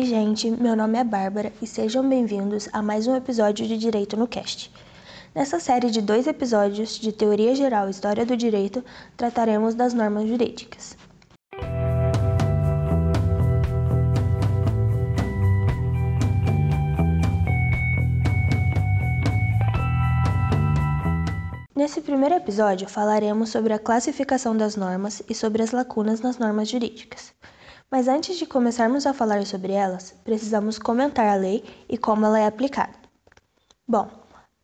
Oi, gente, meu nome é Bárbara e sejam bem-vindos a mais um episódio de Direito no Cast. Nessa série de dois episódios de Teoria Geral e História do Direito, trataremos das normas jurídicas. Nesse primeiro episódio, falaremos sobre a classificação das normas e sobre as lacunas nas normas jurídicas. Mas antes de começarmos a falar sobre elas, precisamos comentar a lei e como ela é aplicada. Bom,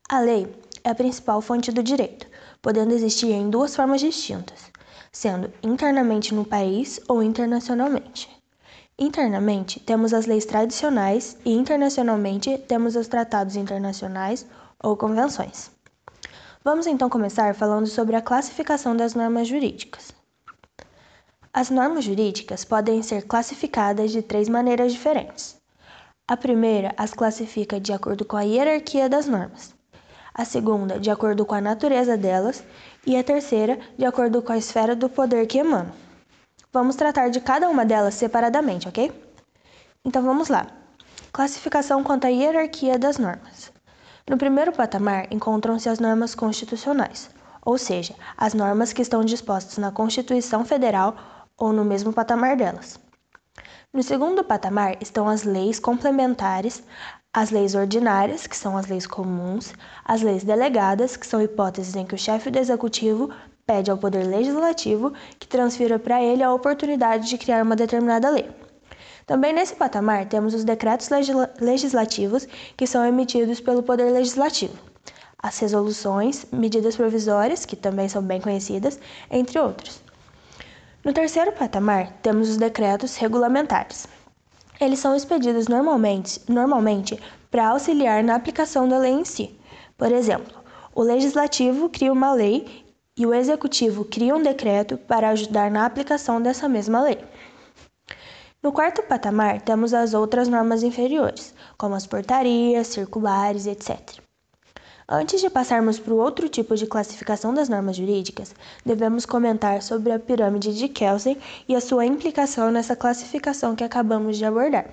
a lei é a principal fonte do direito, podendo existir em duas formas distintas, sendo internamente no país ou internacionalmente. Internamente, temos as leis tradicionais e internacionalmente temos os tratados internacionais ou convenções. Vamos então começar falando sobre a classificação das normas jurídicas. As normas jurídicas podem ser classificadas de três maneiras diferentes. A primeira as classifica de acordo com a hierarquia das normas, a segunda, de acordo com a natureza delas, e a terceira, de acordo com a esfera do poder que emanam. Vamos tratar de cada uma delas separadamente, ok? Então vamos lá. Classificação quanto à hierarquia das normas. No primeiro patamar encontram-se as normas constitucionais, ou seja, as normas que estão dispostas na Constituição Federal ou no mesmo patamar delas. No segundo patamar estão as leis complementares, as leis ordinárias, que são as leis comuns, as leis delegadas, que são hipóteses em que o chefe do executivo pede ao poder legislativo que transfira para ele a oportunidade de criar uma determinada lei. Também nesse patamar temos os decretos legislativos que são emitidos pelo poder legislativo, as resoluções, medidas provisórias, que também são bem conhecidas, entre outros. No terceiro patamar, temos os decretos regulamentares. Eles são expedidos normalmente, normalmente para auxiliar na aplicação da lei em si. Por exemplo, o legislativo cria uma lei e o executivo cria um decreto para ajudar na aplicação dessa mesma lei. No quarto patamar, temos as outras normas inferiores, como as portarias, circulares, etc. Antes de passarmos para o outro tipo de classificação das normas jurídicas, devemos comentar sobre a pirâmide de Kelsen e a sua implicação nessa classificação que acabamos de abordar.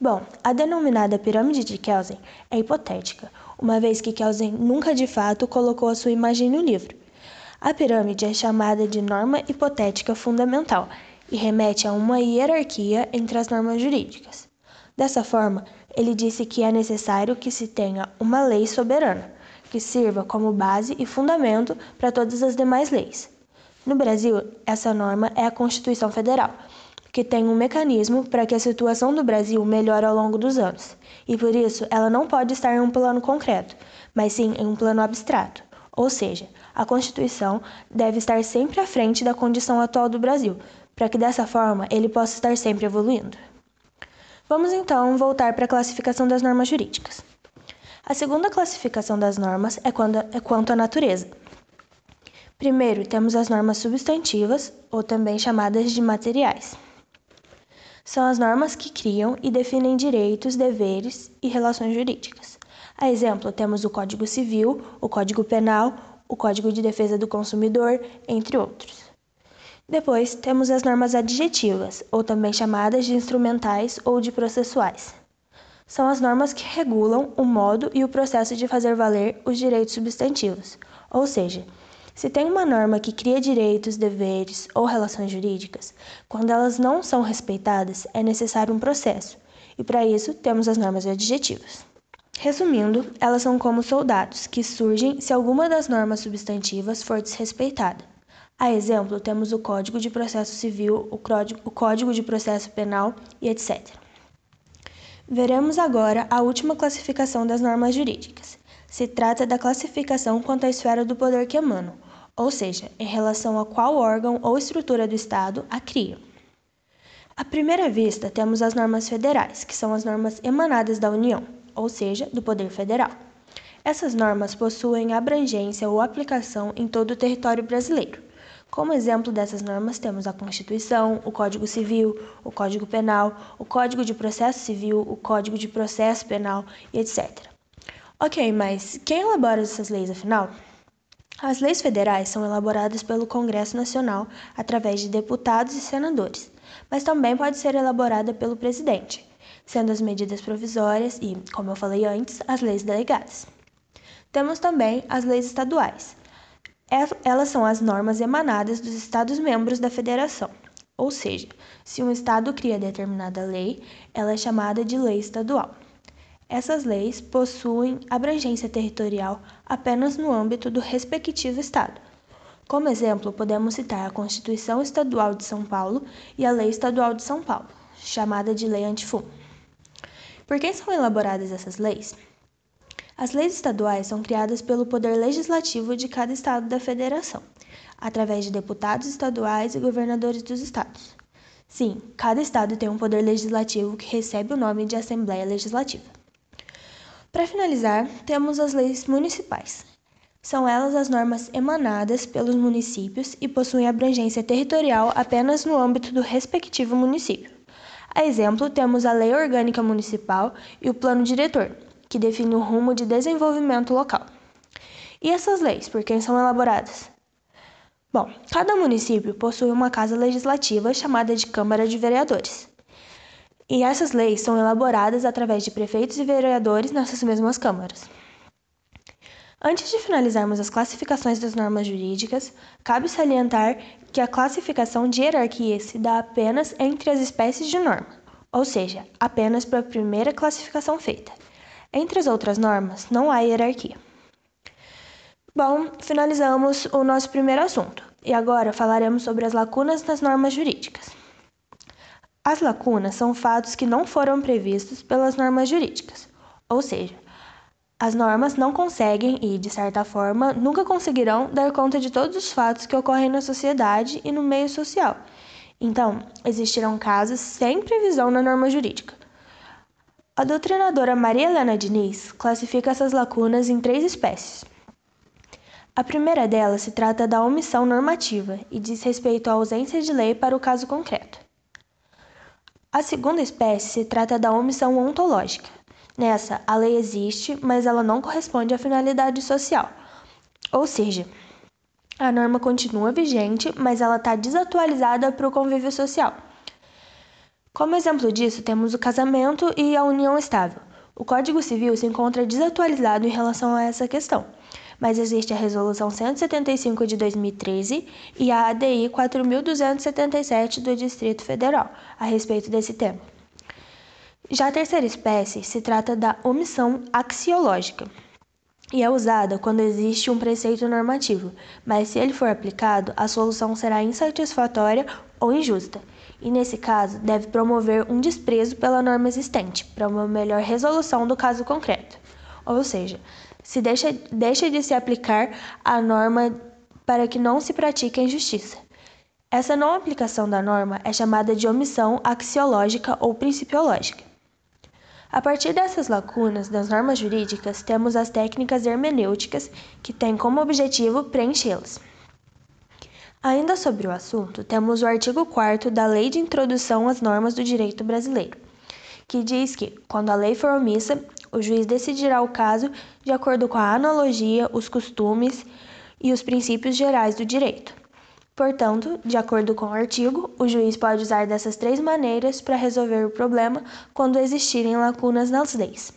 Bom, a denominada pirâmide de Kelsen é hipotética, uma vez que Kelsen nunca de fato colocou a sua imagem no livro. A pirâmide é chamada de norma hipotética fundamental e remete a uma hierarquia entre as normas jurídicas. Dessa forma, ele disse que é necessário que se tenha uma lei soberana, que sirva como base e fundamento para todas as demais leis. No Brasil, essa norma é a Constituição Federal, que tem um mecanismo para que a situação do Brasil melhore ao longo dos anos, e por isso ela não pode estar em um plano concreto, mas sim em um plano abstrato. Ou seja, a Constituição deve estar sempre à frente da condição atual do Brasil, para que dessa forma ele possa estar sempre evoluindo. Vamos então voltar para a classificação das normas jurídicas. A segunda classificação das normas é, quando, é quanto à natureza. Primeiro, temos as normas substantivas, ou também chamadas de materiais. São as normas que criam e definem direitos, deveres e relações jurídicas. A exemplo, temos o Código Civil, o Código Penal, o Código de Defesa do Consumidor, entre outros. Depois, temos as normas adjetivas, ou também chamadas de instrumentais ou de processuais. São as normas que regulam o modo e o processo de fazer valer os direitos substantivos, ou seja, se tem uma norma que cria direitos, deveres ou relações jurídicas, quando elas não são respeitadas, é necessário um processo, e para isso temos as normas adjetivas. Resumindo, elas são como soldados que surgem se alguma das normas substantivas for desrespeitada. A exemplo, temos o Código de Processo Civil, o Código, de Processo Penal e etc. Veremos agora a última classificação das normas jurídicas. Se trata da classificação quanto à esfera do poder que emanam, ou seja, em relação a qual órgão ou estrutura do Estado a criam. À primeira vista, temos as normas federais, que são as normas emanadas da União, ou seja, do poder federal. Essas normas possuem abrangência ou aplicação em todo o território brasileiro. Como exemplo dessas normas, temos a Constituição, o Código Civil, o Código Penal, o Código de Processo Civil, o Código de Processo Penal e etc. Ok, mas quem elabora essas leis afinal? As leis federais são elaboradas pelo Congresso Nacional através de deputados e senadores. mas também pode ser elaborada pelo presidente, sendo as medidas provisórias e, como eu falei antes, as leis delegadas. Temos também as leis estaduais. Elas são as normas emanadas dos Estados-membros da Federação, ou seja, se um Estado cria determinada lei, ela é chamada de lei estadual. Essas leis possuem abrangência territorial apenas no âmbito do respectivo Estado. Como exemplo, podemos citar a Constituição Estadual de São Paulo e a Lei Estadual de São Paulo, chamada de Lei Antifum. Por que são elaboradas essas leis? As leis estaduais são criadas pelo poder legislativo de cada estado da federação, através de deputados estaduais e governadores dos estados. Sim, cada estado tem um poder legislativo que recebe o nome de Assembleia Legislativa. Para finalizar, temos as leis municipais. São elas as normas emanadas pelos municípios e possuem abrangência territorial apenas no âmbito do respectivo município. A exemplo, temos a Lei Orgânica Municipal e o Plano Diretor, que define o rumo de desenvolvimento local. E essas leis, por quem são elaboradas? Bom, cada município possui uma casa legislativa chamada de Câmara de Vereadores. E essas leis são elaboradas através de prefeitos e vereadores nessas mesmas câmaras. Antes de finalizarmos as classificações das normas jurídicas, cabe salientar que a classificação de hierarquia se dá apenas entre as espécies de norma, ou seja, apenas para a primeira classificação feita. Entre as outras normas, não há hierarquia. Bom, finalizamos o nosso primeiro assunto e agora falaremos sobre as lacunas nas normas jurídicas. As lacunas são fatos que não foram previstos pelas normas jurídicas, ou seja, as normas não conseguem e, de certa forma, nunca conseguirão dar conta de todos os fatos que ocorrem na sociedade e no meio social. Então, existirão casos sem previsão na norma jurídica. A doutrinadora Maria Helena Diniz classifica essas lacunas em três espécies. A primeira delas se trata da omissão normativa e diz respeito à ausência de lei para o caso concreto. A segunda espécie se trata da omissão ontológica. Nessa, a lei existe, mas ela não corresponde à finalidade social. Ou seja, a norma continua vigente, mas ela está desatualizada para o convívio social. Como exemplo disso, temos o casamento e a união estável. O Código Civil se encontra desatualizado em relação a essa questão mas existe a Resolução 175 de 2013 e a ADI 4277 do Distrito Federal a respeito desse tema. Já a terceira espécie se trata da omissão axiológica e é usada quando existe um preceito normativo, mas se ele for aplicado, a solução será insatisfatória ou injusta, e nesse caso deve promover um desprezo pela norma existente para uma melhor resolução do caso concreto. Ou seja, se deixa, deixa de se aplicar a norma para que não se pratique a injustiça. Essa não aplicação da norma é chamada de omissão axiológica ou principiológica. A partir dessas lacunas das normas jurídicas, temos as técnicas hermenêuticas, que têm como objetivo preenchê-las. Ainda sobre o assunto, temos o artigo 4 da Lei de Introdução às Normas do Direito Brasileiro, que diz que, quando a lei for omissa, o juiz decidirá o caso de acordo com a analogia, os costumes e os princípios gerais do direito. Portanto, de acordo com o artigo, o juiz pode usar dessas três maneiras para resolver o problema quando existirem lacunas nas leis.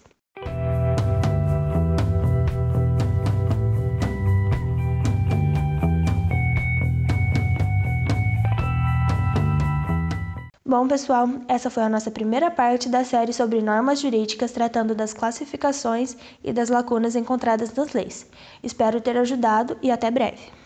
Bom, pessoal, essa foi a nossa primeira parte da série sobre normas jurídicas tratando das classificações e das lacunas encontradas nas leis. Espero ter ajudado e até breve.